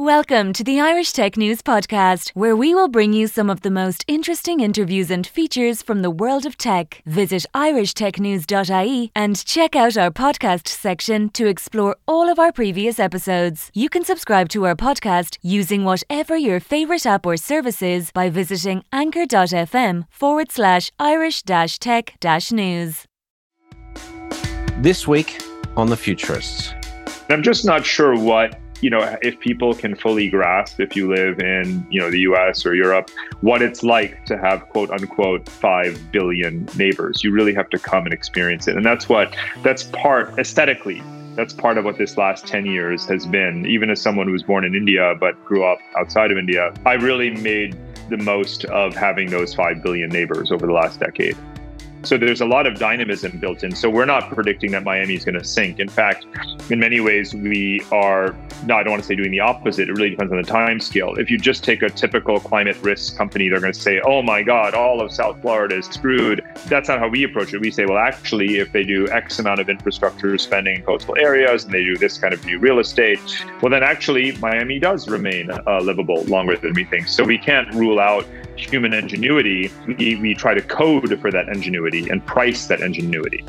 Welcome to the Irish Tech News Podcast, where we will bring you some of the most interesting interviews and features from the world of tech. Visit irishtechnews.ie and check out our podcast section to explore all of our previous episodes. You can subscribe to our podcast using whatever your favourite app or service is by visiting anchor.fm forward slash irish tech news. This week on The Futurists. I'm just not sure what you know, if people can fully grasp, if you live in, you know, the US or Europe, what it's like to have quote unquote 5 billion neighbors. You really have to come and experience it. And that's what, that's part aesthetically, that's part of what this last 10 years has been. Even as someone who was born in India but grew up outside of India, I really made the most of having those 5 billion neighbors over the last decade. So there's a lot of dynamism built in. So we're not predicting that Miami is going to sink. In fact, in many ways, we are, no, I don't want to say doing the opposite. It really depends on the time scale. If you just take a typical climate risk company, they're going to say, oh my God, all of South Florida is screwed. That's not how we approach it. We say, well, actually, if they do X amount of infrastructure spending in coastal areas and they do this kind of new real estate, well, then actually Miami does remain uh, livable longer than we think. So we can't rule out human ingenuity. We, we try to code for that ingenuity and price that ingenuity.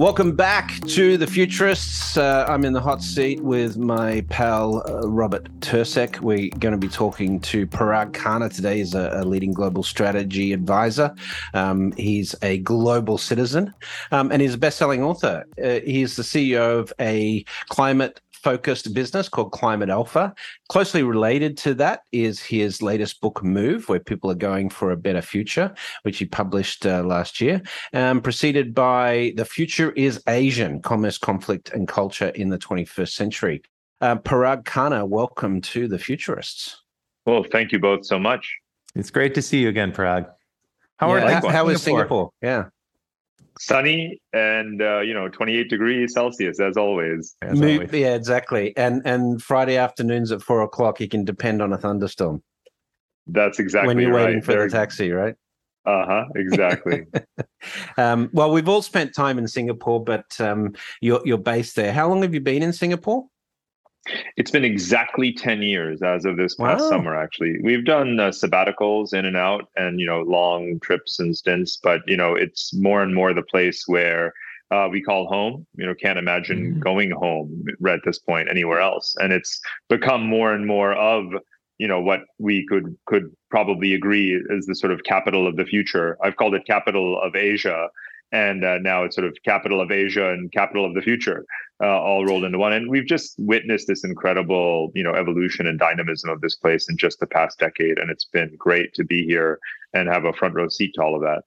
Welcome back to the Futurists. Uh, I'm in the hot seat with my pal uh, Robert Tercek. We're going to be talking to Parag Khanna today. He's a, a leading global strategy advisor. Um, he's a global citizen, um, and he's a best-selling author. Uh, he's the CEO of a climate focused business called Climate Alpha. Closely related to that is his latest book, Move, where people are going for a better future, which he published uh, last year, um, preceded by The Future is Asian Commerce, Conflict, and Culture in the 21st Century. Uh, Parag Khanna, welcome to The Futurists. Well, thank you both so much. It's great to see you again, Parag. How, yeah, are, how, how is Singapore? Yeah sunny and uh, you know 28 degrees celsius as always. as always. yeah exactly and and friday afternoons at four o'clock you can depend on a thunderstorm that's exactly when you're right. waiting for They're... the taxi right uh-huh exactly um, well we've all spent time in singapore but um, you're, you're based there how long have you been in singapore it's been exactly 10 years as of this past wow. summer, actually. We've done uh, sabbaticals in and out and, you know, long trips and stints, but, you know, it's more and more the place where uh, we call home. You know, can't imagine mm-hmm. going home at this point anywhere else. And it's become more and more of, you know, what we could could probably agree is the sort of capital of the future. I've called it capital of Asia and uh, now it's sort of capital of Asia and capital of the future, uh, all rolled into one. And we've just witnessed this incredible, you know, evolution and dynamism of this place in just the past decade, and it's been great to be here and have a front row seat to all of that.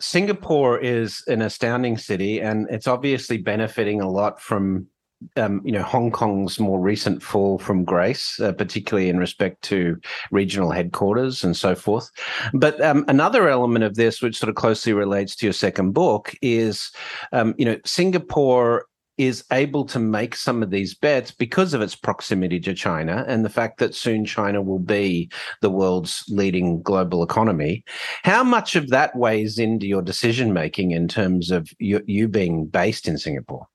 Singapore is an astounding city, and it's obviously benefiting a lot from um, you know Hong Kong's more recent fall from grace, uh, particularly in respect to regional headquarters and so forth. But um, another element of this, which sort of closely relates to your second book, is um, you know Singapore is able to make some of these bets because of its proximity to China and the fact that soon China will be the world's leading global economy. How much of that weighs into your decision making in terms of you, you being based in Singapore?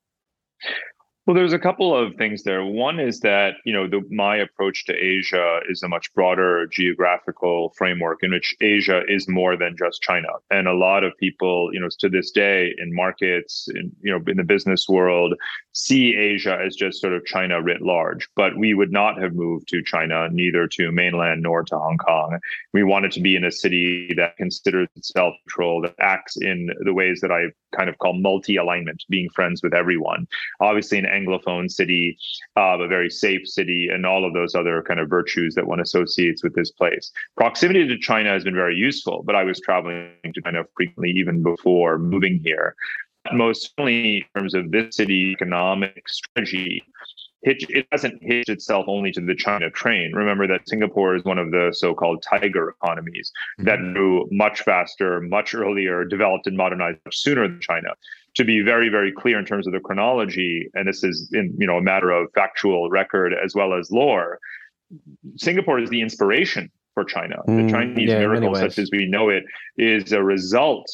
Well, there's a couple of things there. One is that you know the, my approach to Asia is a much broader geographical framework in which Asia is more than just China, and a lot of people, you know, to this day in markets, in you know, in the business world, see Asia as just sort of China writ large. But we would not have moved to China, neither to mainland nor to Hong Kong. We wanted to be in a city that considers itself control, that acts in the ways that I kind of call multi-alignment, being friends with everyone. Obviously, an Anglophone city, uh, a very safe city, and all of those other kind of virtues that one associates with this place. Proximity to China has been very useful, but I was traveling to China frequently even before moving here. Most only in terms of this city economic strategy, hitch, it hasn't hitched itself only to the China train. Remember that Singapore is one of the so-called tiger economies mm-hmm. that grew much faster, much earlier, developed and modernized much sooner than China to be very, very clear in terms of the chronology, and this is in you know a matter of factual record as well as lore. Singapore is the inspiration for China. Mm, the Chinese yeah, miracle, such as we know it, is a result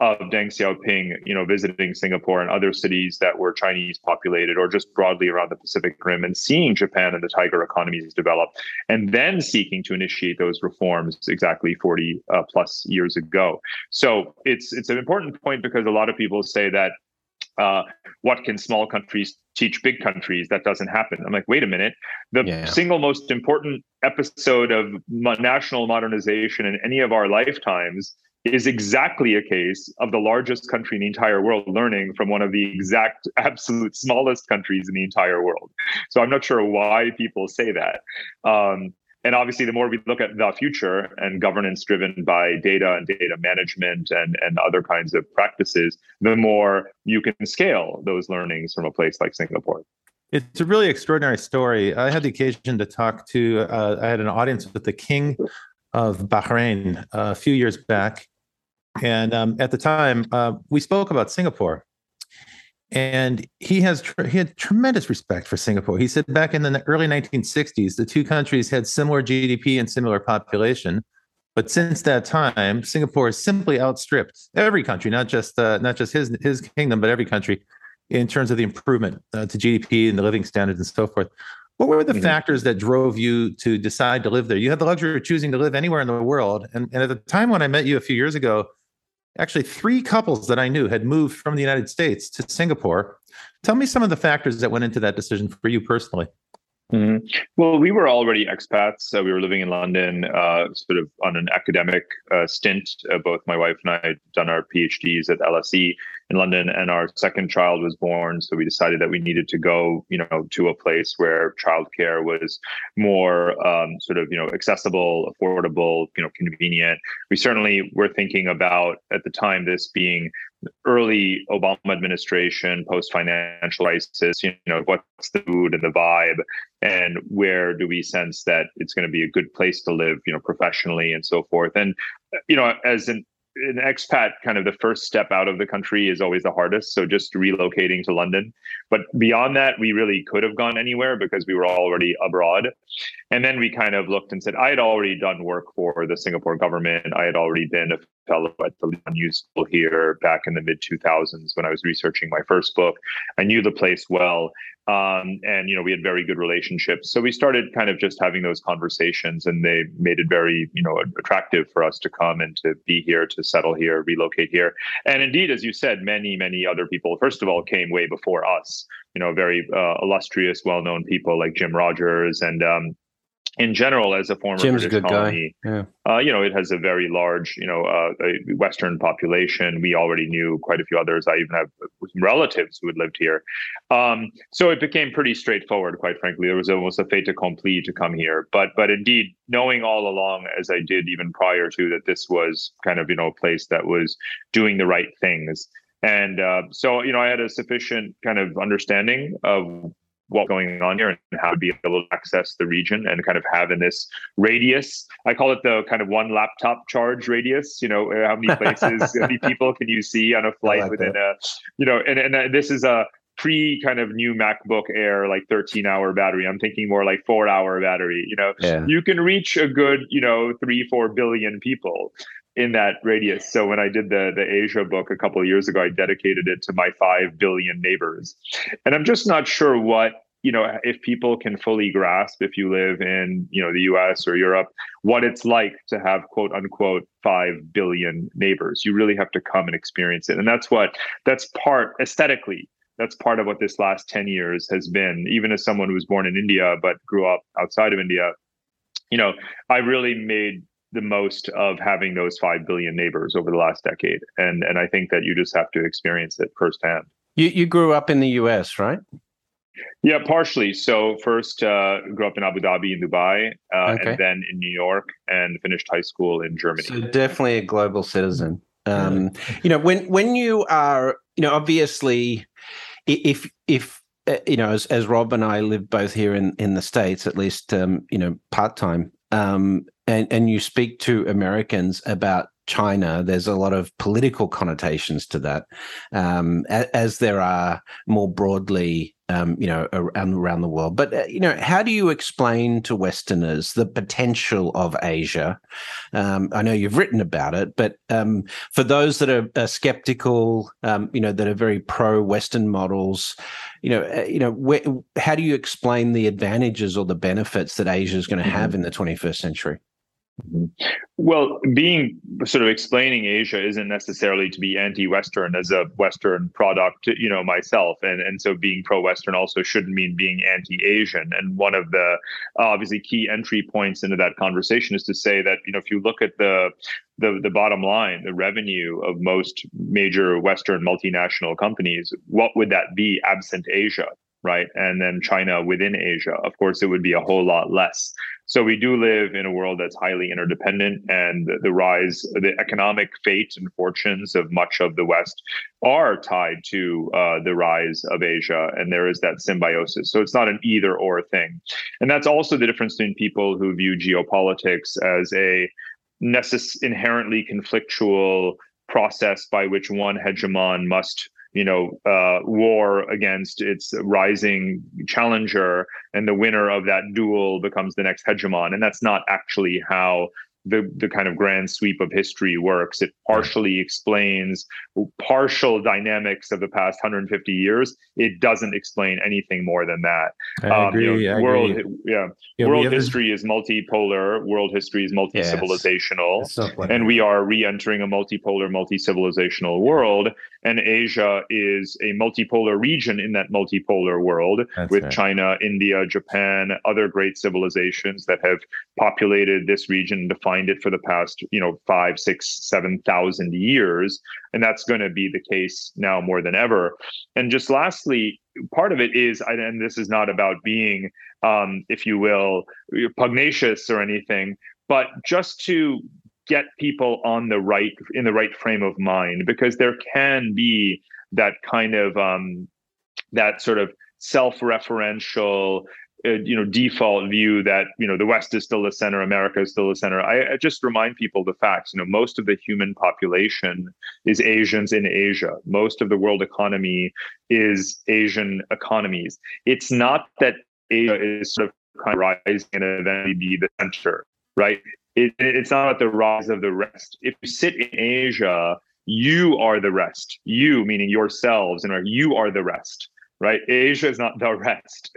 of Deng Xiaoping, you know, visiting Singapore and other cities that were Chinese populated or just broadly around the Pacific Rim and seeing Japan and the tiger economies develop and then seeking to initiate those reforms exactly 40 uh, plus years ago. So it's it's an important point because a lot of people say that uh, what can small countries teach big countries? That doesn't happen. I'm like, wait a minute. The yeah. single most important episode of national modernization in any of our lifetimes is exactly a case of the largest country in the entire world learning from one of the exact absolute smallest countries in the entire world. So I'm not sure why people say that. Um, and obviously, the more we look at the future and governance driven by data and data management and, and other kinds of practices, the more you can scale those learnings from a place like Singapore. It's a really extraordinary story. I had the occasion to talk to, uh, I had an audience with the king of Bahrain uh, a few years back. And um, at the time, uh, we spoke about Singapore and he has he had tremendous respect for Singapore. He said back in the early 1960s, the two countries had similar GDP and similar population, but since that time, Singapore has simply outstripped every country, not just uh, not just his his kingdom, but every country, in terms of the improvement uh, to GDP and the living standards and so forth. What were the mm-hmm. factors that drove you to decide to live there? You had the luxury of choosing to live anywhere in the world, and, and at the time when I met you a few years ago, actually three couples that I knew had moved from the United States to Singapore. Tell me some of the factors that went into that decision for you personally. Mm-hmm. Well, we were already expats. So we were living in London, uh, sort of on an academic uh, stint. Uh, both my wife and I had done our PhDs at LSE in London, and our second child was born. So we decided that we needed to go, you know, to a place where childcare was more um, sort of, you know, accessible, affordable, you know, convenient. We certainly were thinking about at the time this being early Obama administration, post financial crisis, you know, what's the mood and the vibe, and where do we sense that it's going to be a good place to live, you know, professionally and so forth. And, you know, as an an expat kind of the first step out of the country is always the hardest so just relocating to london. But beyond that we really could have gone anywhere because we were already abroad. And then we kind of looked and said i had already done work for the singapore government. I had already been a fellow at the New School here back in the mid 2000s when I was researching my first book. I knew the place well, um, and you know we had very good relationships. So we started kind of just having those conversations, and they made it very you know attractive for us to come and to be here, to settle here, relocate here. And indeed, as you said, many many other people first of all came way before us. You know, very uh, illustrious, well-known people like Jim Rogers and um, in general, as a former Jim's British a colony. Yeah. Uh, you know, it has a very large, you know, uh, Western population. We already knew quite a few others. I even have relatives who had lived here. Um, so it became pretty straightforward, quite frankly. There was almost a fait accompli to come here. But but indeed, knowing all along, as I did even prior to that, this was kind of you know a place that was doing the right things. And uh, so, you know, I had a sufficient kind of understanding of what's going on here and how to be able to access the region and kind of have in this radius. I call it the kind of one laptop charge radius. You know, how many places, how many people can you see on a flight like within that. a, you know, and and uh, this is a pre kind of new MacBook Air like 13 hour battery. I'm thinking more like four hour battery. You know, yeah. you can reach a good you know three four billion people in that radius. So when I did the the Asia book a couple of years ago, I dedicated it to my five billion neighbors, and I'm just not sure what you know if people can fully grasp if you live in you know the US or Europe what it's like to have quote unquote 5 billion neighbors. You really have to come and experience it. And that's what that's part aesthetically that's part of what this last 10 years has been. Even as someone who was born in India but grew up outside of India you know I really made the most of having those 5 billion neighbors over the last decade and and I think that you just have to experience it firsthand you you grew up in the US right yeah, partially. So first uh, grew up in Abu Dhabi and Dubai, uh, okay. and then in New York, and finished high school in Germany. So definitely a global citizen. Um, you know, when when you are, you know, obviously, if if uh, you know, as as Rob and I live both here in in the states, at least, um, you know, part time, um, and and you speak to Americans about China, there's a lot of political connotations to that, um, as, as, there are more broadly um, you know, around, around the world. But, uh, you know, how do you explain to Westerners the potential of Asia? Um, I know you've written about it, but um, for those that are, are skeptical, um, you know, that are very pro Western models, you know, uh, you know, where, how do you explain the advantages or the benefits that Asia is going to mm-hmm. have in the 21st century? Well, being sort of explaining Asia isn't necessarily to be anti-Western as a Western product, you know, myself, and and so being pro-Western also shouldn't mean being anti-Asian. And one of the obviously key entry points into that conversation is to say that you know if you look at the the, the bottom line, the revenue of most major Western multinational companies, what would that be absent Asia? right? And then China within Asia, of course, it would be a whole lot less. So we do live in a world that's highly interdependent, and the, rise, the economic fate and fortunes of much of the West are tied to uh, the rise of Asia, and there is that symbiosis. So it's not an either or thing, and that's also the difference between people who view geopolitics as a necess- inherently conflictual process by which one hegemon must you know uh, war against its rising challenger and the winner of that duel becomes the next hegemon. And that's not actually how the, the kind of grand sweep of history works. It partially explains partial dynamics of the past 150 years. It doesn't explain anything more than that. I agree. Um, you know, I world, agree. yeah, yeah world history is multipolar. World history is multi-civilizational, yes. and we are re-entering a multipolar, multi-civilizational world. And Asia is a multipolar region in that multipolar world, That's with right. China, India, Japan, other great civilizations that have populated this region and defined it for the past, you know, five, six, seven thousand years. And that's going to be the case now more than ever. And just lastly, part of it is, and this is not about being, um, if you will, pugnacious or anything, but just to get people on the right in the right frame of mind because there can be that kind of um, that sort of self-referential Uh, you know default view that you know the west is still the center america is still the center. I, I, just remind people the facts you know most of the human population is asians in asia. Most of the world economy is asian economies. It's not that asia is sort of kind of rising and eventually be the center right? It, it's not the rise of the rest. If you sit in asia you are the rest. You meaning yourselves and you are the rest right? Asia is not the rest.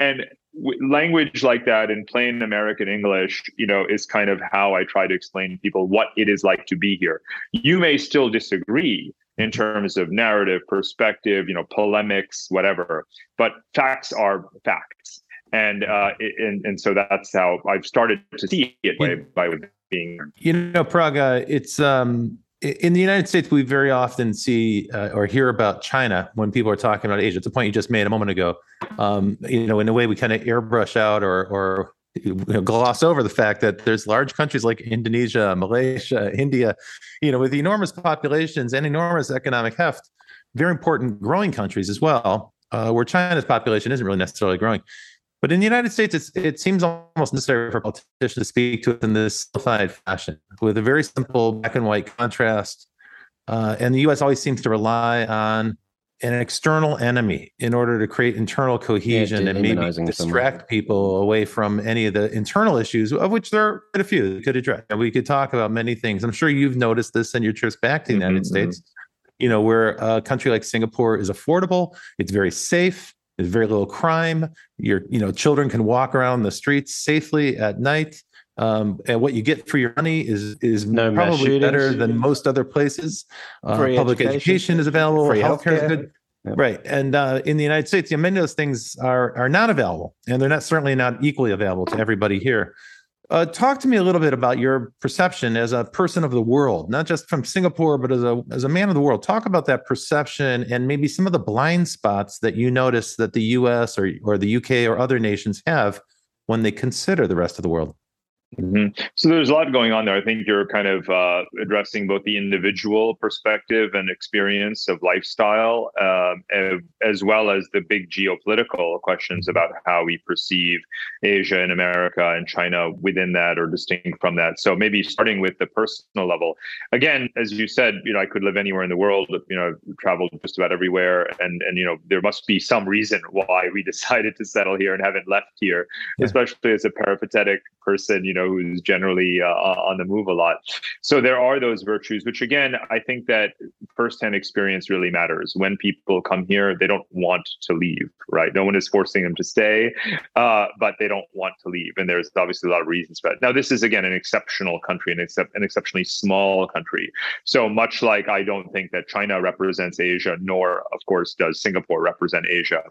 And w- language like that in plain American English, you know, is kind of how I try to explain to people what it is like to be here. You may still disagree in terms of narrative, perspective, you know, polemics, whatever, but facts are facts. And uh, and and so that's how I've started to see it by, by being. You know, Parag, it's um in the United States, we very often see uh, or hear about China when people are talking about Asia. It's a point you just made a moment ago. Um, you know, in a way, we kind of airbrush out or or you know, gloss over the fact that there's large countries like Indonesia, Malaysia, India, you know, with enormous populations and enormous economic heft, very important growing countries as well, uh, where China's population isn't really necessarily growing. But in the United States, it seems almost necessary for politicians to speak to it in this simplified fashion with a very simple black and white contrast. Uh, and the U.S. always seems to rely on an external enemy in order to create internal cohesion yeah, and maybe distract people away from any of the internal issues, of which there are quite a few that could address. And We could talk about many things. I'm sure you've noticed this in your trips back to the United mm-hmm. States. You know, where a country like Singapore is affordable, it's very safe, there's very little crime. Your, you know, children can walk around the streets safely at night. Um, and what you get for your money is is no probably better than most other places. Uh, public education, education, is available. Free healthcare, healthcare. is good. Yep. Right, and uh, in the United States, yeah, many of those things are are not available, and they're not certainly not equally available to everybody here. Uh, talk to me a little bit about your perception as a person of the world, not just from Singapore, but as a as a man of the world. Talk about that perception and maybe some of the blind spots that you notice that the U.S. or or the U.K. or other nations have when they consider the rest of the world. Mm-hmm. So there's a lot going on there. I think you're kind of uh, addressing both the individual perspective and experience of lifestyle, um, as well as the big geopolitical questions about how we perceive Asia and America and China within that or distinct from that. So maybe starting with the personal level. Again, as you said, you know, I could live anywhere in the world. You know, I've traveled just about everywhere, and and you know, there must be some reason why we decided to settle here and haven't left here, yeah. especially as a peripatetic person. You know, who's generally uh, on the move a lot. So there are those virtues, which again, I think that firsthand experience really matters. When people come here, they don't want to leave, right? No one is forcing them to stay, uh, but they don't want to leave. And there's obviously a lot of reasons for it. Now, this is again an exceptional country, an, except, an exceptionally small country. So much like I don't think that China represents Asia, nor of course does Singapore represent Asia.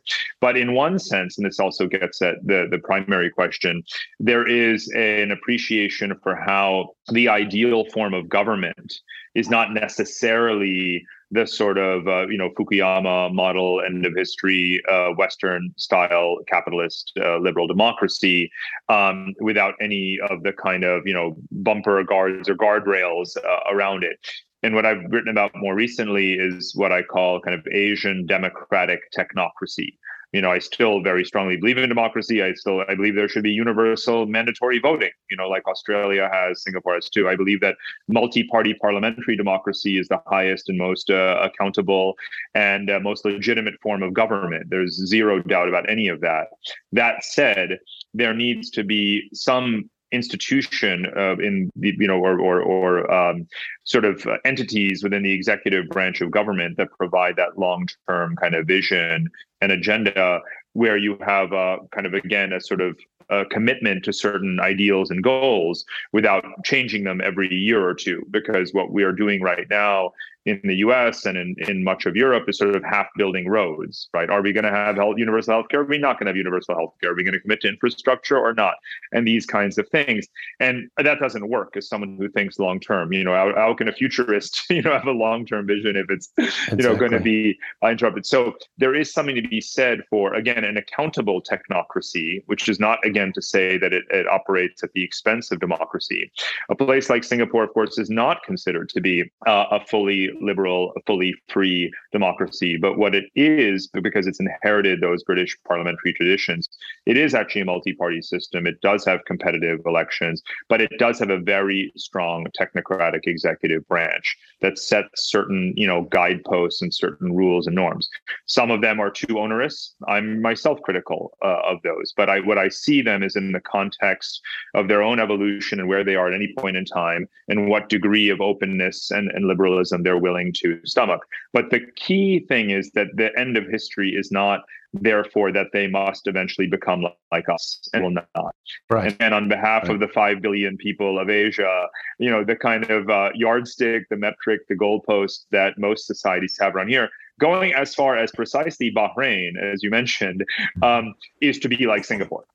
But in one sense, and this also gets at the, the primary question, there is an appreciation for how the ideal form of government is not necessarily the sort of uh, you know Fukuyama model end of history uh, Western style capitalist uh, liberal democracy um, without any of the kind of you know bumper guards or guardrails uh, around it. And what I've written about more recently is what I call kind of Asian democratic technocracy, you know, I still very strongly believe in democracy. I still I believe there should be universal mandatory voting, you know, like Australia has, Singapore has too. I believe that multi-party parliamentary democracy is the highest and most uh, accountable and uh, most legitimate form of government. There's zero doubt about any of that. That said, there needs to be some institution uh, in the you know or or, or um, sort of uh, entities within the executive branch of government that provide that long term kind of vision and agenda where you have a kind of again a sort of a commitment to certain ideals and goals without changing them every year or two. Because what we are doing right now in the US and in, in much of Europe is sort of half building roads, right? Are we going to have health, universal health care? Are we not going to have universal health care? Are we going to commit to infrastructure or not? And these kinds of things. And that doesn't work as someone who thinks long term. You know, how, how, can a futurist, you know, have a long term vision if it's, exactly. you know, going to be interrupted? So there is something to be said for, again, an accountable technocracy, which is not, again, to say that it, it operates at the expense of democracy. A place like Singapore, of course, is not considered to be uh, a fully liberal, fully free democracy. But what it is, because it's inherited those British parliamentary traditions, it is actually a multi party system. It does have competitive elections, but it does have a very strong technocratic executive branch that sets certain you know, guideposts and certain rules and norms. Some of them are too onerous. I'm myself critical uh, of those, but I, what I see them is in the context of their own evolution and where they are at any point in time and what degree of openness and, and liberalism they're willing to stomach. But the key thing is that the end of history is not therefore that they must eventually become like us and will not. Right. And, and on behalf right. of the 5 billion people of Asia, you know, the kind of uh, yardstick, the metric, the goalpost that most societies have around here, going as far as precisely Bahrain, as you mentioned, um, is to be like Singapore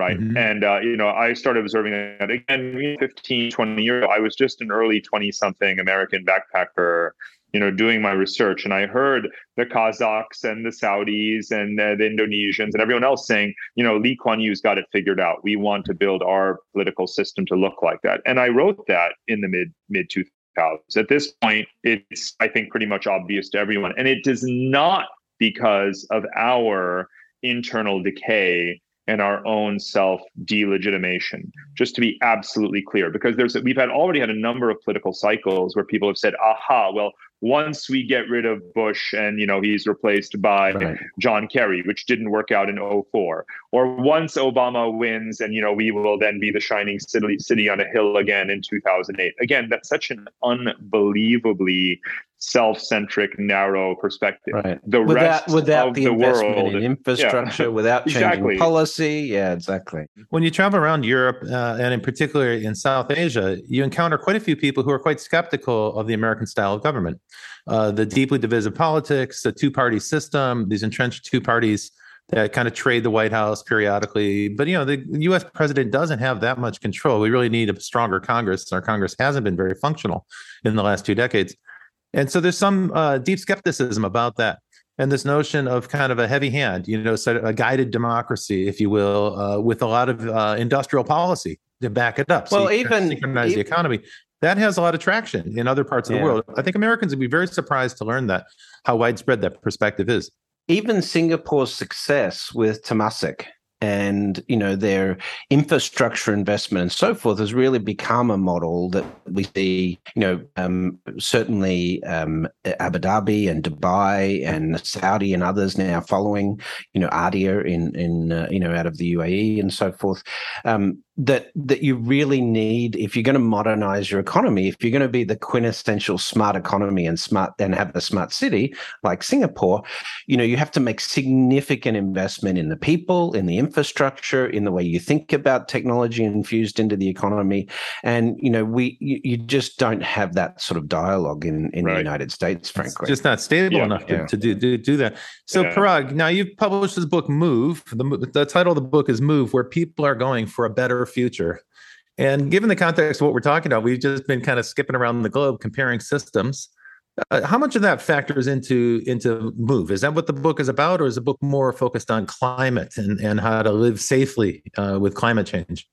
right? Mm-hmm. and uh, you know i started observing that again 15 20 years ago i was just an early 20 something american backpacker you know doing my research. And i heard the kazakhs and the saudis and uh, the indonesians and everyone else saying you know lee kuan yew's got it figured out. We want to build our political system to look like that. And i wrote that in the mid mid 2000s at this point it's i think pretty much obvious to everyone. And it does not because of our internal decay and our own self delegitimation just to be absolutely clear because there's we've had already had a number of political cycles where people have said aha well once we get rid of Bush and you know he's replaced by right. John Kerry, which didn't work out in 04, or once Obama wins and you know we will then be the shining city, city on a hill again in 2008. Again, that's such an unbelievably self-centric, narrow perspective. Right. The without, rest without of the, the world, in infrastructure, yeah. without changing exactly. policy. Yeah, exactly. When you travel around Europe uh, and in particular in South Asia, you encounter quite a few people who are quite skeptical of the American style of government. Uh, the deeply divisive politics, the two-party system, these entrenched two parties that kind of trade the White House periodically. But you know, the U.S. president doesn't have that much control. We really need a stronger Congress. Our Congress hasn't been very functional in the last two decades. And so there's some uh, deep skepticism about that. And this notion of kind of a heavy hand, you know, sort of a guided democracy, if you will, uh, with a lot of uh, industrial policy to back it up. So well, even synchronize even, the economy. That has a lot of traction in other parts of yeah. the world. I think Americans would be very surprised to learn that how widespread that perspective is. Even Singapore's success with Temasek and you know their infrastructure investment and so forth has really become a model that we see you know um, certainly um, abu dhabi and dubai and saudi and others now following you know ADIA in in uh, you know out of the uae and so forth um, that that you really need if you're going to modernize your economy if you're going to be the quintessential smart economy and smart and have a smart city like singapore you know you have to make significant investment in the people in the infrastructure in the way you think about technology infused into the economy and you know we you, you just don't have that sort of dialogue in in right. the united states frankly it's just not stable yeah. enough to, yeah. to do, do, do that so yeah. parag now you've published this book move the, the title of the book is move where people are going for a better future. And given the context of what we're talking about, we've just been kind of skipping around the globe comparing systems. Uh, how much of that factors into into move? Is that what the book is about, or is the book more focused on climate and, and how to live safely uh, with climate change?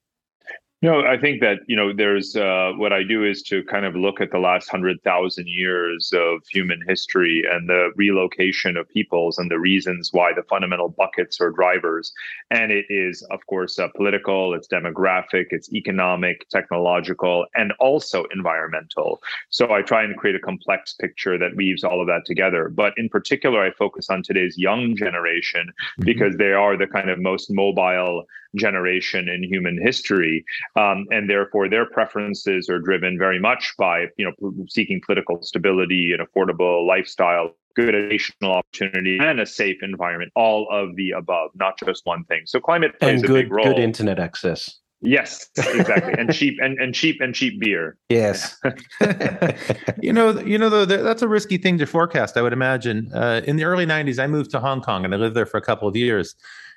No, I think that you know there's uh, what I do is to kind of look at the last hundred thousand years of human history and the relocation of peoples and the reasons why the fundamental buckets or drivers, and it is of course uh, political, it's demographic, it's economic, technological, and also environmental. So I try and create a complex picture that weaves all of that together. But in particular, I focus on today's young generation mm-hmm. because they are the kind of most mobile generation in human history, um, and therefore their preferences are driven very much by you know seeking political stability an affordable lifestyle good educational opportunity and a safe environment all of the above not just one thing so climate plays and good, a big role good internet access Yes, exactly, and cheap and, and cheap and cheap beer. Yes, you know, you know, though that's a risky thing to forecast. I would imagine. Uh, in the early '90s, I moved to Hong Kong and I lived there for a couple of years.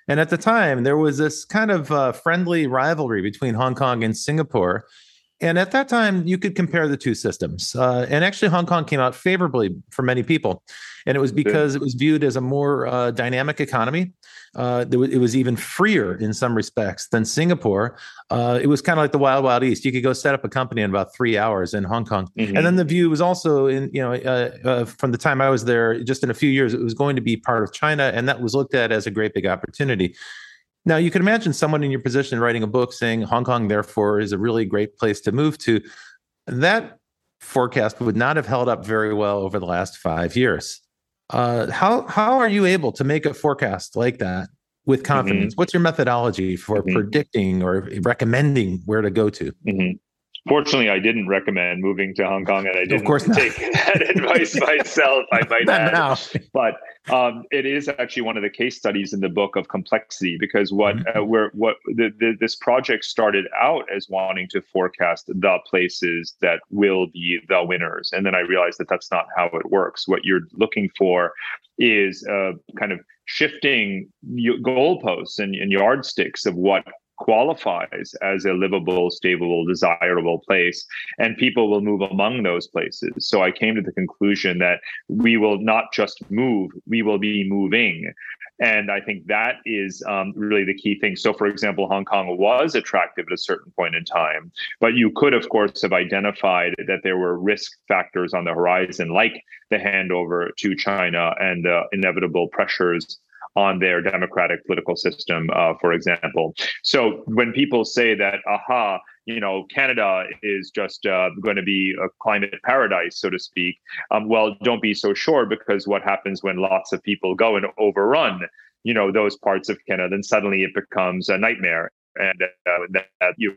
And at the time, there was this kind of uh, friendly rivalry between Hong Kong and Singapore. And at that time, you could compare the two systems. Uh, and actually, Hong Kong came out favorably for many people. And it was because it was viewed as a more uh, dynamic economy uh, it was even freer in some respects than Singapore. Uh, it was kind of like the wild, wild east. You could go set up a company in about three hours in Hong Kong, mm-hmm. and then the view was also in you know uh, uh, from the time I was there, just in a few years, it was going to be part of China, and that was looked at as a great big opportunity. Now you can imagine someone in your position writing a book saying Hong Kong, therefore, is a really great place to move to. That forecast would not have held up very well over the last five years. Uh, how how are you able to make a forecast like that with mm-hmm. confidence? Mm-hmm. What's your methodology for mm-hmm. predicting or recommending where to go to? Mm-hmm. Fortunately, I didn't recommend moving to Hong Kong, and I didn't of course not. take that advice myself. I might add, now. but um, it is actually one of the case studies in the book of complexity because what mm-hmm. uh, where what the, the, this project started out as wanting to forecast the places that will be the winners, and then I realized that that's not how it works. What you're looking for is uh, kind of shifting goalposts and, and yardsticks of what qualifies as a livable, stable, desirable place, and people will move among those places. So I came to the conclusion that we will not just move, we will be moving. And I think that is um, really the key thing. So, for example, Hong Kong was attractive at a certain point in time, but you could, of course, have identified that there were risk factors on the horizon, like the handover to China and uh, inevitable pressures on their democratic political system, uh, for example. So when people say that, aha, you know, Canada is just uh, going to be a climate paradise, so to speak, um, well, don't be so sure because what happens when lots of people go and overrun you know those parts of Canada, then suddenly it becomes a nightmare and uh, that you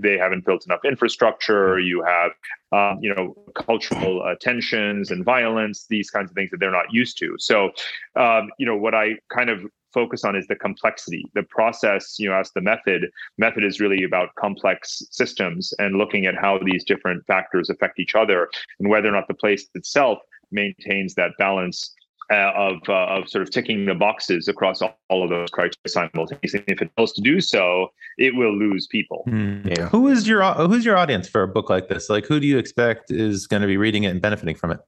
they haven't built enough infrastructure. You have um, you know cultural uh, tensions and violence, these kinds of things that they're not used to. So um, you know what I kind of focus on is the complexity the process you know as the method method is really about complex systems and looking at how these different factors affect each other and whether or not the place itself maintains that balance uh, of uh, of sort of ticking the boxes across all, all, of those criteria simultaneously. If it fails to do so, it will lose people. Mm. Yeah. Who is your who's your audience for a book like this? Like, who do you expect is going to be reading it and benefiting from it?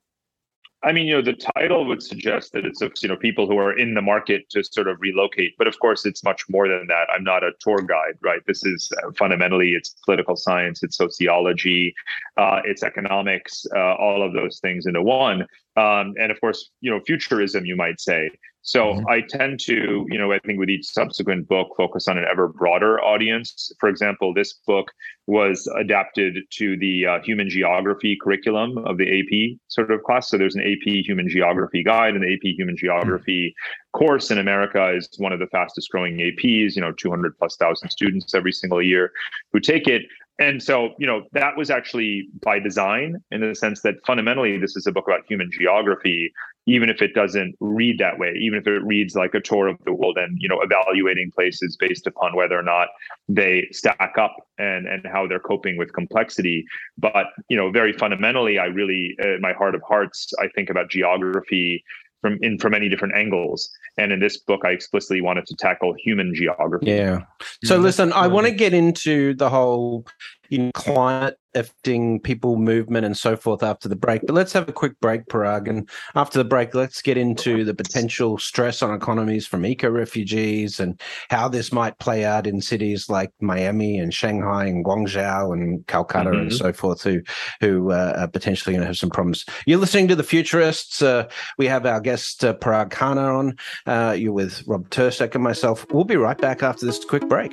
I mean, you know, the title would suggest that it's you know people who are in the market to sort of relocate, but of course, it's much more than that. I'm not a tour guide, right? This is uh, fundamentally it's political science, it's sociology, uh, it's economics, uh, all of those things into one, um, and of course, you know, futurism, you might say. So mm-hmm. I tend to, you know, I think with each subsequent book, focus on an ever broader audience. For example, this book was adapted to the uh, human geography curriculum of the AP sort of class. So there's an AP human geography guide, and the AP human geography mm-hmm. course in America is one of the fastest growing APs. You know, 200 plus thousand students every single year who take it and so you know that was actually by design in the sense that fundamentally this is a book about human geography even if it doesn't read that way even if it reads like a tour of the world and you know evaluating places based upon whether or not they stack up and and how they're coping with complexity. But you know very fundamentally i really in my heart of hearts i think about geography from in from many different angles. And in this book, I explicitly wanted to tackle human geography. Yeah. So mm-hmm. listen, I want to get into the whole you know, climate affecting people movement and so forth after the break. But let's have a quick break, Parag. And after the break, let's get into the potential stress on economies from eco refugees and how this might play out in cities like Miami and Shanghai and Guangzhou and Calcutta mm-hmm. and so forth, who who uh, are potentially going to have some problems. You're listening to the Futurists. Uh, we have our guest uh, Parag Khanna on. Uh, you're with Rob Tercek and myself. We'll be right back after this quick break.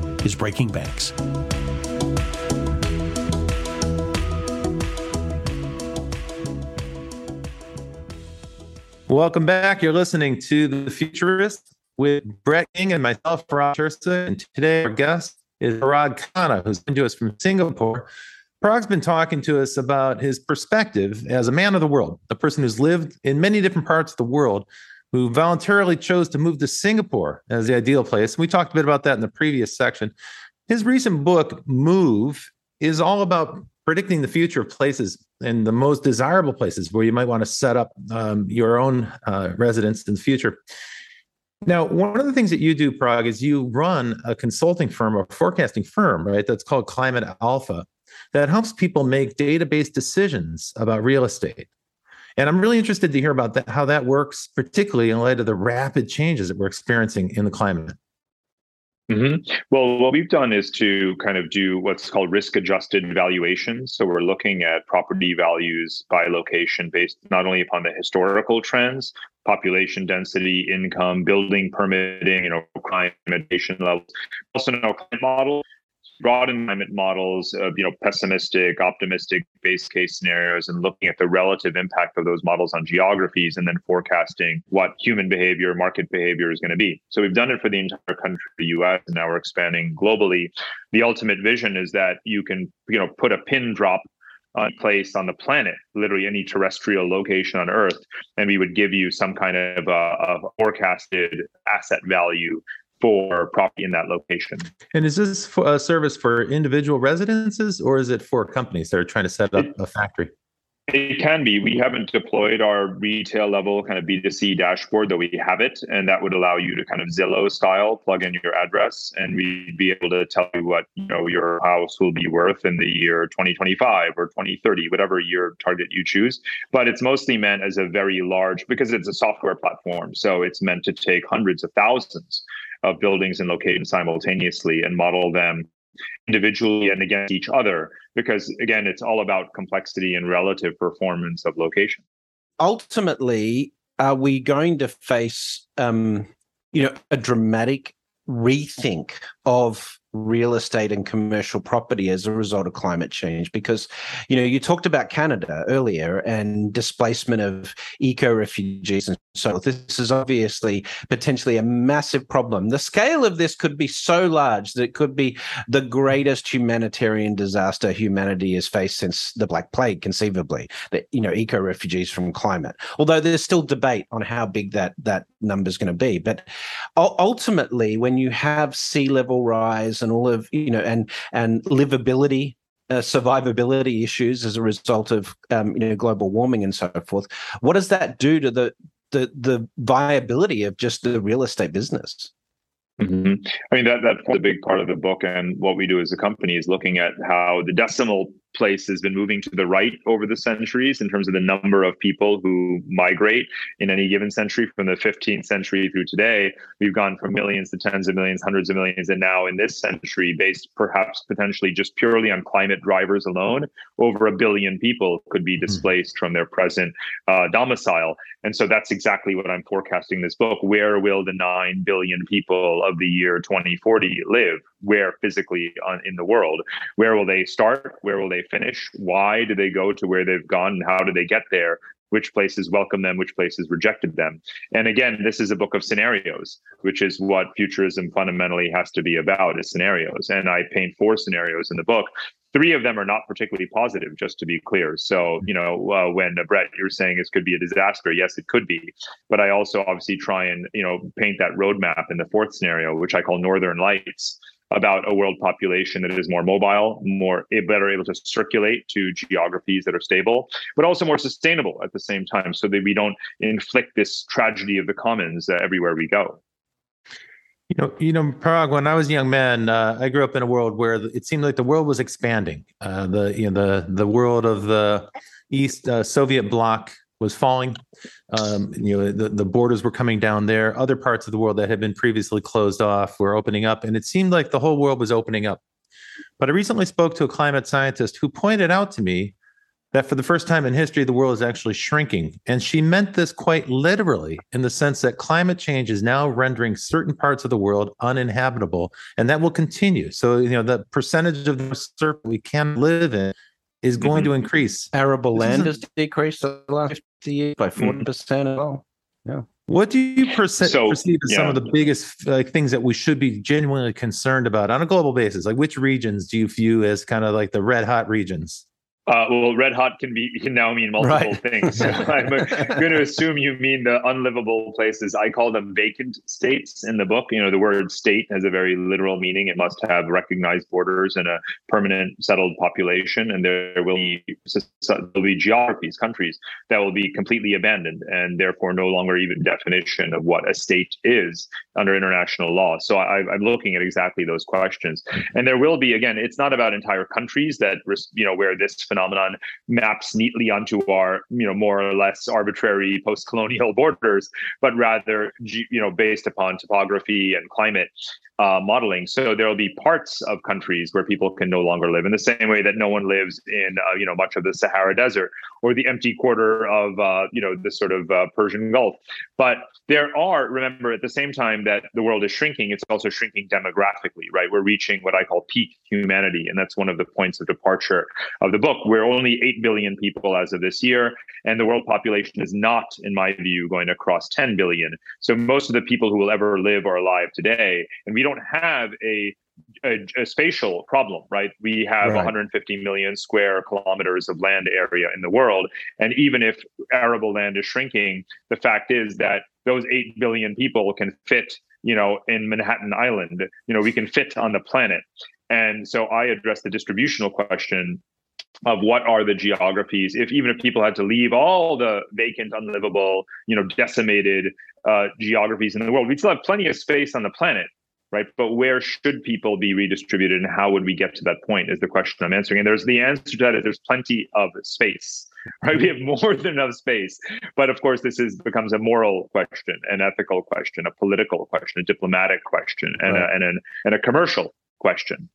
is Breaking Banks. Welcome back. You're listening to The Futurist with Brett King and myself, Rob Tercek. And today our guest is Parag Khanna, who's been to us from Singapore. Parag's been talking to us about his perspective as a man of the world, a person who's lived in many different parts of the world, who voluntarily chose to move to Singapore as the ideal place. We talked a bit about that in the previous section. His recent book, Move, is all about predicting the future of places and the most desirable places where you might want to set up um, your own uh, residence in the future. Now, one of the things that you do, Parag, is you run a consulting firm or forecasting firm, right? That's called Climate Alpha, that helps people make database decisions about real estate. And I'm really interested to hear about that, how that works, particularly in light of the rapid changes that we're experiencing in the climate. Mm-hmm. Well, what we've done is to kind of do what's called risk adjusted valuations. So we're looking at property values by location based not only upon the historical trends, population density, income, building permitting, you know, crime mitigation levels, also our climate model broad environment models of you know pessimistic, optimistic base case scenarios, and looking at the relative impact of those models on geographies, and then forecasting what human behavior, market behavior is going to be. So we've done it for the entire country, the U.S., and now we're expanding globally. The ultimate vision is that you can you know put a pin drop on place on the planet, literally any terrestrial location on Earth, and we would give you some kind of, uh, of forecasted asset value for property in that location. And is this a service for individual residences or is it for companies that are trying to set up a factory? It can be. We haven't deployed our retail level kind of B2C dashboard, though we have it. And that would allow you to kind of Zillow style plug in your address and we'd be able to tell you what, you know, your house will be worth in the year 2025 or 2030, whatever year target you choose. But it's mostly meant as a very large because it's a software platform. So it's meant to take hundreds of thousands of buildings and locations simultaneously and model them individually and against each other because again it's all about complexity and relative performance of location. Ultimately are we going to face um, you know a dramatic rethink of real estate and commercial property as a result of climate change because you know you talked about canada earlier and displacement of eco refugees and so this is obviously potentially a massive problem. The scale of this could be so large that it could be the greatest humanitarian disaster humanity has faced since the black plague conceivably that you know eco refugees from climate although there's still debate on how big that that number is going to be. But ultimately when you have sea level rise and all of you know and and livability uh, survivability issues as a result of um, you know global warming and so forth. What does that do to the the the viability of just the real estate business? Mm-hmm. I mean that that's a big part of the book, and what we do as a company is looking at how the decimal place has been moving to the right over the centuries in terms of the number of people who migrate in any given century. From the 15th century through today we've gone from millions to tens of millions hundreds of millions and now in this century based perhaps potentially just purely on climate drivers alone over a billion people could be hmm. displaced from their present uh, domicile. And so that's exactly what i'm forecasting this book where will the 9 billion people of the year 2040 live where physically on, in the world. Where will they start? Where will they finish? Why do they go to where they've gone? And how do they get there? Which places welcome them? Which places rejected them? And again this is a book of scenarios which is what futurism fundamentally has to be about is scenarios. And i paint four scenarios in the book. Three of them are not particularly positive just to be clear. So you know uh, when uh, brett you're saying this could be a disaster yes it could be. But i also obviously try and you know paint that roadmap in the fourth scenario which i call northern lights about a world population that is more mobile, more better able to circulate to geographies that are stable, but also more sustainable at the same time, so that we don't inflict this tragedy of the commons uh, everywhere we go. You know, you know, Parag. When I was a young man, uh, I grew up in a world where it seemed like the world was expanding. Uh, the you know the the world of the East uh, Soviet bloc was falling. Um, you know, the, the borders were coming down there. Other parts of the world that had been previously closed off were opening up, and it seemed like the whole world was opening up. But I recently spoke to a climate scientist who pointed out to me that for the first time in history, the world is actually shrinking. And she meant this quite literally in the sense that climate change is now rendering certain parts of the world uninhabitable, and that will continue. So, you know, the percentage of the surface we can live in is going mm-hmm. to increase. Arable land has decreased the last 50 years by 40% mm-hmm. as well. Yeah. What do you perce- so, perceive as yeah. some of the biggest like things that we should be genuinely concerned about on a global basis? Like which regions do you view as kind of like the red hot regions? Uh, well, red hot can be can now mean multiple right. things. So I'm going to assume you mean the unlivable places. I call them vacant states in the book. You know, the word state has a very literal meaning. It must have recognized borders and a permanent settled population, and there will be there will be geographies, countries that will be completely abandoned, and therefore no longer even definition of what a state is under international law. So I, I'm looking at exactly those questions, and there will be again. It's not about entire countries that you know where this phenomenon maps neatly onto our, you know, more or less arbitrary post-colonial borders, but rather, you know, based upon topography and climate uh, modeling. So there will be parts of countries where people can no longer live in the same way that no one lives in, uh, you know, much of the Sahara Desert or the empty quarter of, uh, you know, the sort of uh, Persian Gulf. But there are, remember, at the same time that the world is shrinking, it's also shrinking demographically, right? We're reaching what I call peak humanity, and that's one of the points of departure of the book. We're only eight billion people as of this year, and the world population is not, in my view, going to cross 10 billion. So most of the people who will ever live are alive today, and we don't don't have a a, a, spatial problem, right? We have right. 150 million square kilometers of land area in the world. And even if arable land is shrinking, the fact is that those 8 billion people can fit, you know, in Manhattan Island. You know, we can fit on the planet. And so I address the distributional question of what are the geographies if even if people had to leave all the vacant unlivable you know decimated uh, geographies in the world we'd still have plenty of space on the planet right? But where should people be redistributed and how would we get to that point is the question I'm answering. And there's the answer to that is there's plenty of space, right? We have more than enough space. But of course, this is becomes a moral question, an ethical question, a political question, a diplomatic question, and, right. a, and, an, and a commercial question.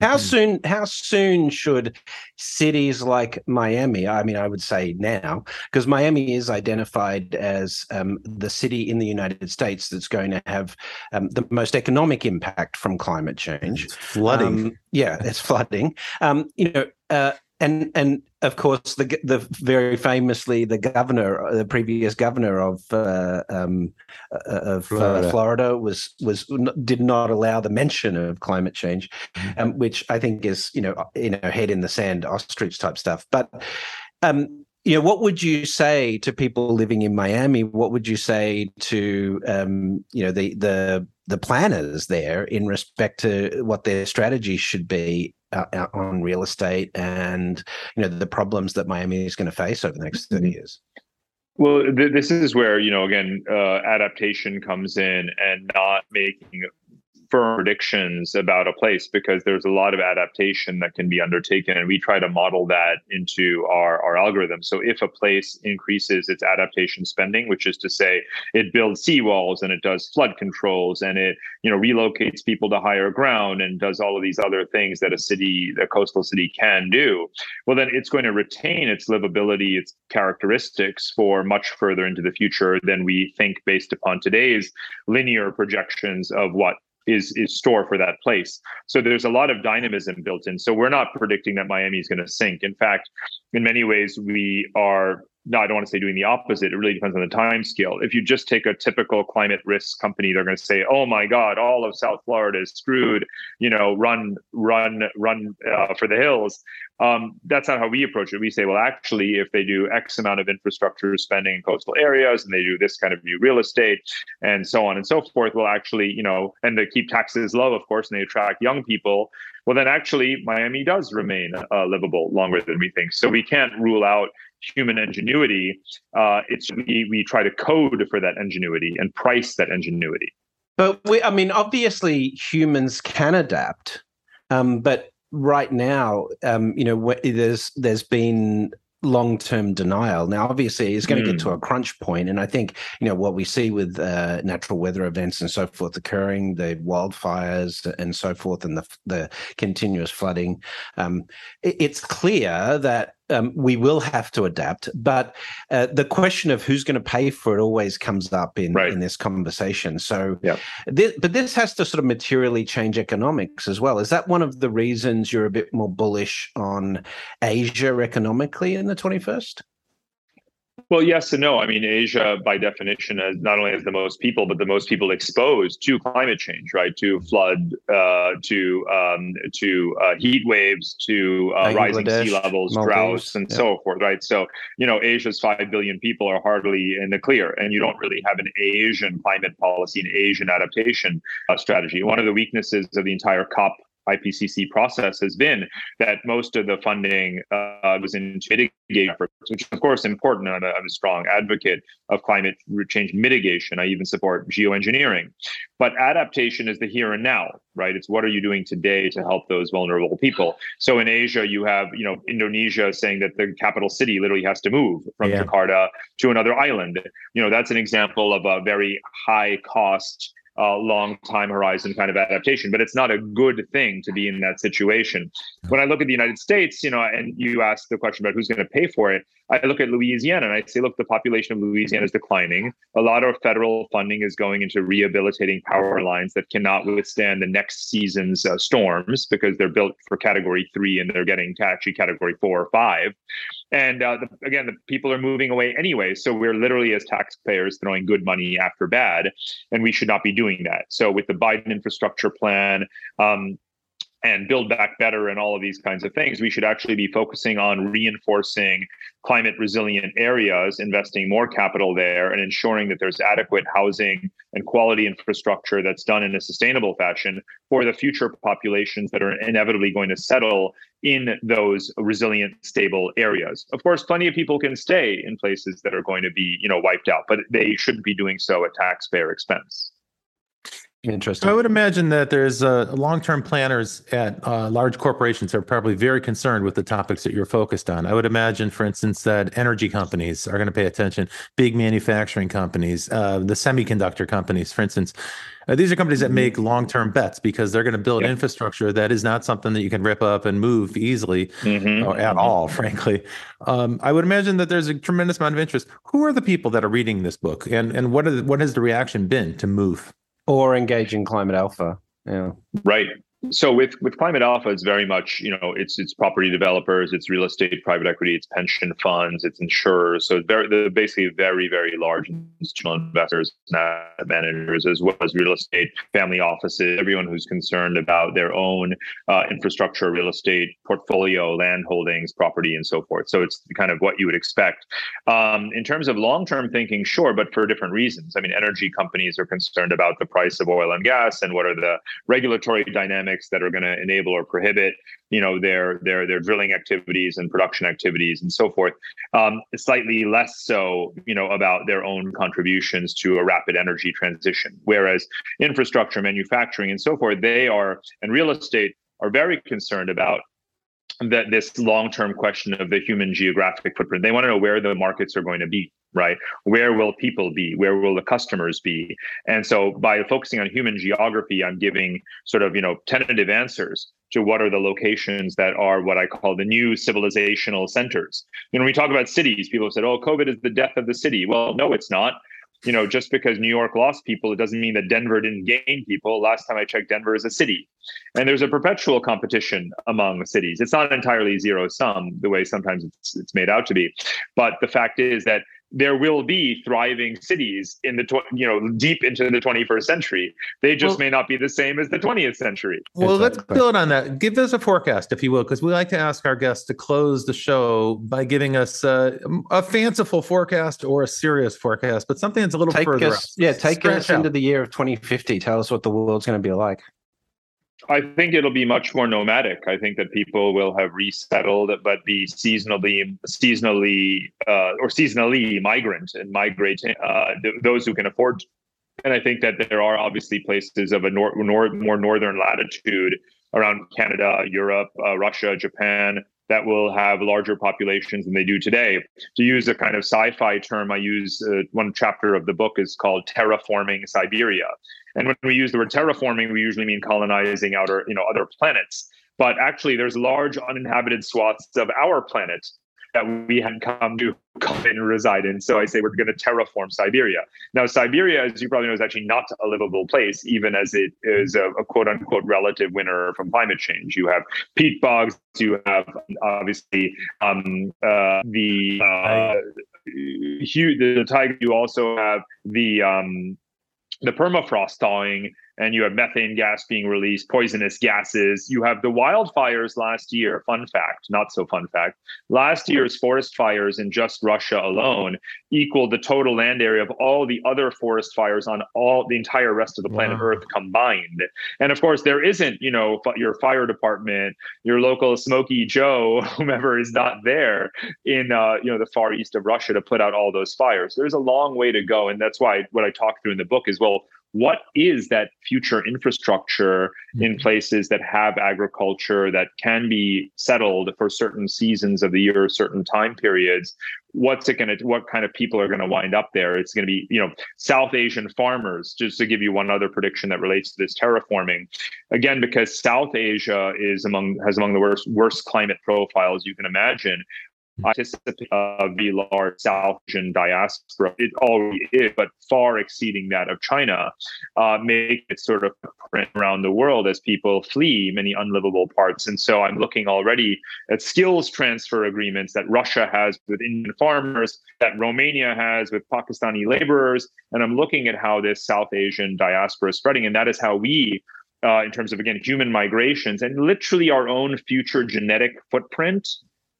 How soon? How soon should cities like Miami? I mean, I would say now, because Miami is identified as um, the city in the United States that's going to have um, the most economic impact from climate change. It's flooding. Um, yeah, it's flooding. Um, you know, uh, and and of course the the very famously the governor, the previous governor of uh, um, uh, of Florida. Uh, Florida. was was did not allow the mention of climate change, mm-hmm. um, which I think is you know you know head in the sand ostrich type stuff. But um, you know, what would you say to people living in Miami? What would you say to um, you know the the the planners there in respect to what their strategy should be out, on real estate and you know the problems that Miami is going to face over the next 30 mm-hmm. years? Well, th- this is where you know again uh, adaptation comes in and not making firm predictions about a place because there's a lot of adaptation that can be undertaken and we try to model that into our, our algorithm. So if a place increases its adaptation spending which is to say it builds seawalls and it does flood controls and it you know relocates people to higher ground and does all of these other things that a city a coastal city can do well then it's going to retain its livability its characteristics for much further into the future than we think based upon today's linear projections of what is is store for that place. So there's a lot of dynamism built in. So we're not predicting that Miami is going to sink. In fact, in many ways, we are no, I don't want to say doing the opposite. It really depends on the time scale. If you just take a typical climate risk company, they're going to say, "Oh my God, all of South Florida is screwed." You know, run, run, run uh, for the hills. Um, that's not how we approach it. We say, well, actually, if they do X amount of infrastructure spending in coastal areas, and they do this kind of new real estate, and so on and so forth, will actually, you know, and they keep taxes low, of course, and they attract young people. Well, then actually, Miami does remain uh, livable longer than we think. So we can't rule out human ingenuity. Uh, it's we, we try to code for that ingenuity and price that ingenuity. But we, I mean, obviously humans can adapt, um, but right now, um, you know, there's there's been long-term denial. Now, obviously, it's going to mm. get to hmm. a crunch point, and I think you know what we see with uh, natural weather events and so forth occurring, the wildfires and so forth, and the the continuous flooding. Um, it, it's clear that um, we will have to adapt. But uh, the question of who's going to pay for it always comes up in, right. in this conversation. So, yeah. This, but this has to sort of materially change economics as well. Is that one of the reasons you're a bit more bullish on Asia economically in the 21st? Well, yes and no. I mean, Asia, by definition, has not only has the most people, but the most people exposed to climate change, right? To flood, uh, to um, to uh, heat waves, to uh, rising sea levels, Maldives, droughts, and yeah. so forth, right? So, you know, Asia's five billion people are hardly in the clear, and you don't really have an Asian climate policy, an Asian adaptation uh, strategy. One of the weaknesses of the entire COP IPCC process has been that most of the funding uh, was in mitigating efforts, which is of course important. I'm a, I'm a strong advocate of climate change mitigation. I even support geoengineering. But adaptation is the here and now, right? It's what are you doing today to help those vulnerable people. So in Asia, you have you know Indonesia saying that the capital city literally has to move from yeah. Jakarta to another island. You know that's an example of a very high cost uh, long time horizon kind of adaptation, but it's not a good thing to be in that situation. When I look at the United States, you know, and you ask the question about who's going to pay for it, I look at Louisiana and I say, look, the population of Louisiana is declining. A lot of federal funding is going into rehabilitating power lines that cannot withstand the next season's uh, storms because they're built for category three and they're getting to actually category four or five. And uh, the, again, the people are moving away anyway. So we're literally, as taxpayers, throwing good money after bad. And we should not be doing that. So with the Biden infrastructure plan, um, and build back better and all of these kinds of things. We should actually be focusing on reinforcing climate resilient areas, investing more capital there, and ensuring that there's adequate housing and quality infrastructure that's done in a sustainable fashion for the future populations that are inevitably going to settle in those resilient, stable areas. Of course, plenty of people can stay in places that are going to be, you know, wiped out, but they shouldn't be doing so at taxpayer expense Interesting. I would imagine that there's uh, long-term planners at uh, large corporations are probably very concerned with the topics that you're focused on. I would imagine, for instance, that energy companies are going to pay attention, big manufacturing companies, uh, the semiconductor companies, for instance. Uh, these are companies that Mm-hmm. make long-term bets because they're going to build Yep. infrastructure that is not something that you can rip up and move easily Mhm. or at all, frankly. Um, I would imagine that there's a tremendous amount of interest. Who are the people that are reading this book, and and what are the, what has the reaction been to move? Or engage in climate alpha. Yeah. Right. So with with Climate Alpha, it's very much you know it's it's property developers, it's real estate, private equity, it's pension funds, it's insurers. So very they're basically very very large institutional investors, managers, as well as real estate, family offices, everyone who's concerned about their own uh, infrastructure, real estate portfolio, land holdings, property, and so forth. So it's kind of what you would expect. Um, in terms of long term thinking, sure, but for different reasons. I mean, energy companies are concerned about the price of oil and gas and what are the regulatory dynamics that are going to enable or prohibit you know their their their drilling activities and production activities and so forth um, slightly less so you know about their own contributions to a rapid energy transition. Whereas infrastructure manufacturing and so forth they are and real estate are very concerned about that this long-term question of the human geographic footprint. They want to know where the markets are going to be right? Where will people be? Where will the customers be? And so by focusing on human geography i'm giving sort of you know tentative answers to what are the locations that are what i call the new civilizational centers. You know when we talk about cities people have said oh covid is the death of the city. Well no it's not. You know just because new york lost people it doesn't mean that denver didn't gain people. Last time i checked denver is a city. And there's a perpetual competition among cities. It's not entirely zero sum the way sometimes it's, it's made out to be. But the fact is that there will be thriving cities in the tw- you know deep into the 21st century they just Well- may not be the same as the 20th century Well, let's build on that. Give us a forecast, if you will, because we like to ask our guests to close the show by giving us uh, a fanciful forecast or a serious forecast, but something that's a little Take further. us, out. yeah, take Stretch us into the year of 2050. Tell us what the world's going to be like. I think it'll be much more nomadic. I think that people will have resettled, but be seasonally, seasonally, uh, or seasonally migrant and migrate uh, th- those who can afford. And I think that there are obviously places of a nor- nor- more northern latitude around Canada, Europe, uh, Russia, Japan that will have larger populations than they do today. To use a kind of sci-fi term, I use uh, one chapter of the book is called terraforming Siberia. And when we use the word terraforming, we usually mean colonizing outer, you know, other planets. But actually, there's large uninhabited swaths of our planet that we had come to come in and reside in. So I say we're going to terraform Siberia. Now, Siberia, as you probably know, is actually not a livable place, even as it is a, a quote unquote relative winner from climate change. You have peat bogs, you have obviously um, uh, the uh, huge the tiger. You also have the um, the permafrost thawing and you have methane gas being released, poisonous gases. You have the wildfires last year. Fun fact, not so fun fact. Last year's forest fires in just Russia alone equaled the total land area of all the other forest fires on all the entire rest of the planet Wow. Earth combined. And of course, there isn't, you know, your fire department, your local Smoky Joe, whomever is not there in, uh, you know, the far east of Russia to put out all those fires. There's a long way to go, and that's why what I talk through in the book is well what is that future infrastructure in mm-hmm. places that have agriculture that can be settled for certain seasons of the year, certain time periods? What's it going to, what kind of people are going to wind up there? It's going to be, you know, South Asian farmers, just to give you one other prediction that relates to this terraforming. Again, because South Asia is among, has among the worst, worst climate profiles you can imagine. Anticipate a very large South Asian diaspora. It already is, but far exceeding that of China, uh, make it sort of print around the world as people flee many unlivable parts. And so I'm looking already at skills transfer agreements that Russia has with Indian farmers, that Romania has with Pakistani laborers, and I'm looking at how this South Asian diaspora is spreading, and that is how we. Uh, in terms of again human migrations and literally our own future genetic footprint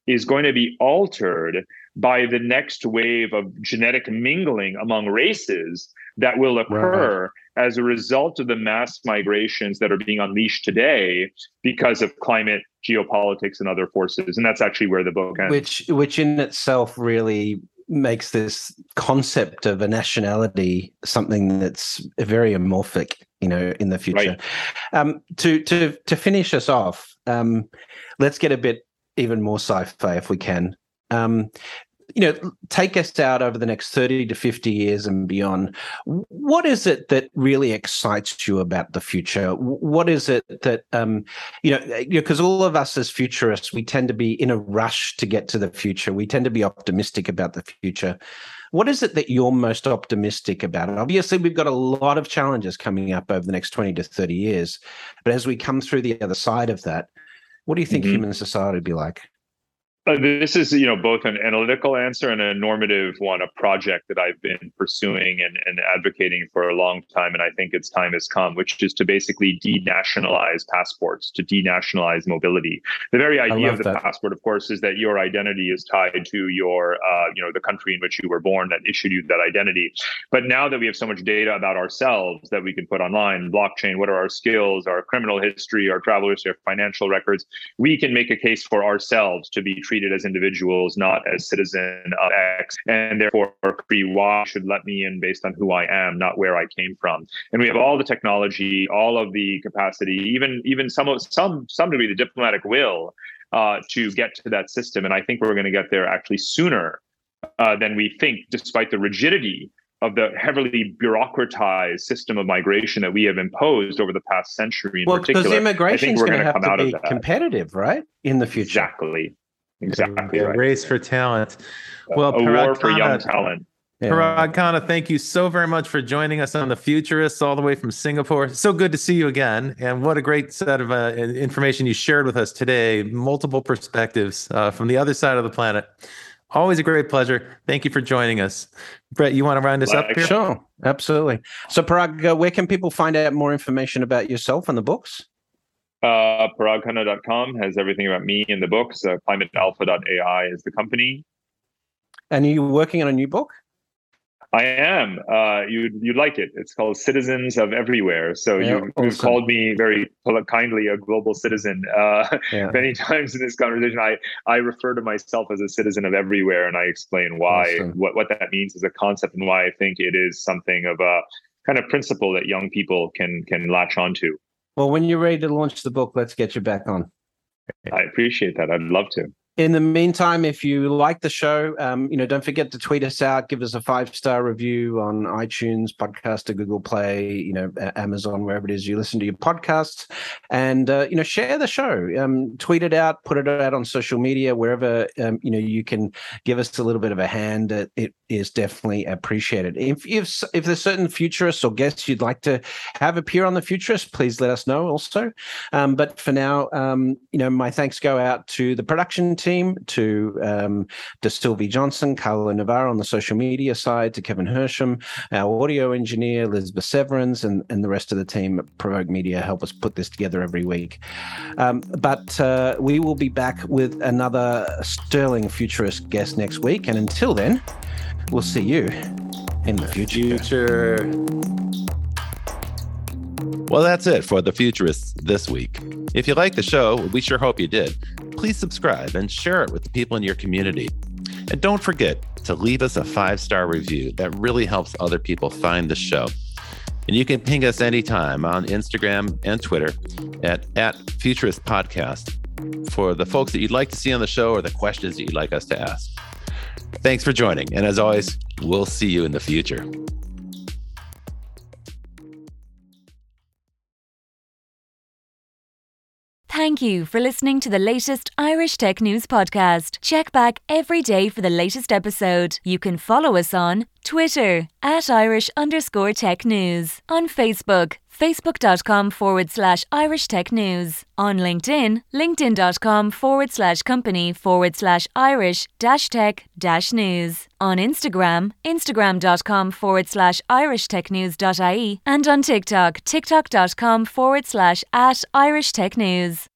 is going to be altered by the next wave of genetic mingling among races that will occur as a result of the mass migrations that are being unleashed today because of climate geopolitics and other forces and that's actually where the book ends which which in itself really makes this concept of a nationality something that's very amorphic you know, in the future. Right. Um, to to to finish us off, um, let's get a bit even more sci-fi if we can. Um, you know, take us out over the next 30 to 50 years and beyond. What is it that really excites you about the future? What is it that, um, you know, because all of us as futurists, we tend to be in a rush to get to the future. We tend to be optimistic about the future. What is it that you're most optimistic about? Obviously, we've got a lot of challenges coming up over the next 20 to 30 years. But as we come through the other side of that, what do you think mm-hmm. human society would be like? Uh, this is, you know, both an analytical answer and a normative one, a project that I've been pursuing and, and advocating for a long time. And I think its time has come, which is to basically denationalize passports, to denationalize mobility. The very idea of the that. passport, of course, is that your identity is tied to your, uh, you know, the country in which you were born that issued you that identity. But now that we have so much data about ourselves that we can put online, blockchain, what are our skills, our criminal history, our travel history, our financial records, we can make a case for ourselves to be treated treated as individuals, not as citizen of X, and therefore free Y should let me in based on who I am, not where I came from. And we have all the technology, all of the capacity, even even some of some some degree the diplomatic will uh, to get to that system. And I think we're going to get there actually sooner uh, than we think, despite the rigidity of the heavily bureaucratized system of migration that we have imposed over the past century. well, particular, because immigration is going to have to be competitive, right, in the future. Exactly. Exactly. Right. Race for talent. Well, a war for young talent. Yeah. Parag Khanna, thank you so very much for joining us on the Futurists, all the way from Singapore. So good to see you again, and what a great set of uh, information you shared with us today. Multiple perspectives uh, from the other side of the planet. Always a great pleasure. Thank you for joining us, Brett. You want to round us like, up here? Sure, absolutely. So, Parag, uh, where can people find out more information about yourself and the books? Uh, paragkhanna.com has everything about me in the books. Uh, climatealpha.ai is the company. And are you working on a new book? I am. Uh, you'd you'd like it. It's called Citizens of Everywhere. So yeah, you, have called me very kindly a global citizen uh, yeah. many times in this conversation. I I refer to myself as a citizen of everywhere, and I explain why awesome. what what that means as a concept and why I think it is something of a kind of principle that young people can can latch onto. Well, when you're ready to launch the book, let's get you back on. I appreciate that. I'd love to in the meantime, if you like the show, um, you know, don't forget to tweet us out, give us a five star review on iTunes, Podcaster, Google Play, you know, Amazon, wherever it is you listen to your podcasts, and uh, you know, share the show. Um, tweet it out, put it out on social media, wherever um, you know you can give us a little bit of a hand. It, it is definitely appreciated. If if if there's certain futurists or guests you'd like to have appear on the futurist, please let us know also. Um, but for now, um, you know, my thanks go out to the production team team, to um, to Sylvie Johnson, Carla Navarro on the social media side, to Kevin Hersham, our audio engineer, Elizabeth Severance, and, and the rest of the team at Provoke Media help us put this together every week. Um, but uh, we will be back with another sterling futurist guest next week. And until then, we'll see you in the future. Future. Well, that's it for the Futurists this week. If you like the show, we sure hope you did please subscribe and share it with the people in your community. And don't forget to leave us a five star review. That really helps other people find the show. And you can ping us anytime on Instagram and Twitter at, at Futurist Podcast for the folks that you'd like to see on the show or the questions that you'd like us to ask. Thanks for joining. And as always, we'll see you in the future. Thank you for listening to the latest Irish Tech News podcast. Check back every day for the latest episode. You can follow us on Twitter at Irish underscore tech news, on Facebook, facebook.com forward slash Irish Tech News, on LinkedIn, linkedin.com forward slash company forward slash Irish dash tech dash news, on Instagram, instagram.com forward slash Irish Tech News.ie, and on TikTok, tiktok.com forward slash at Irish Tech News.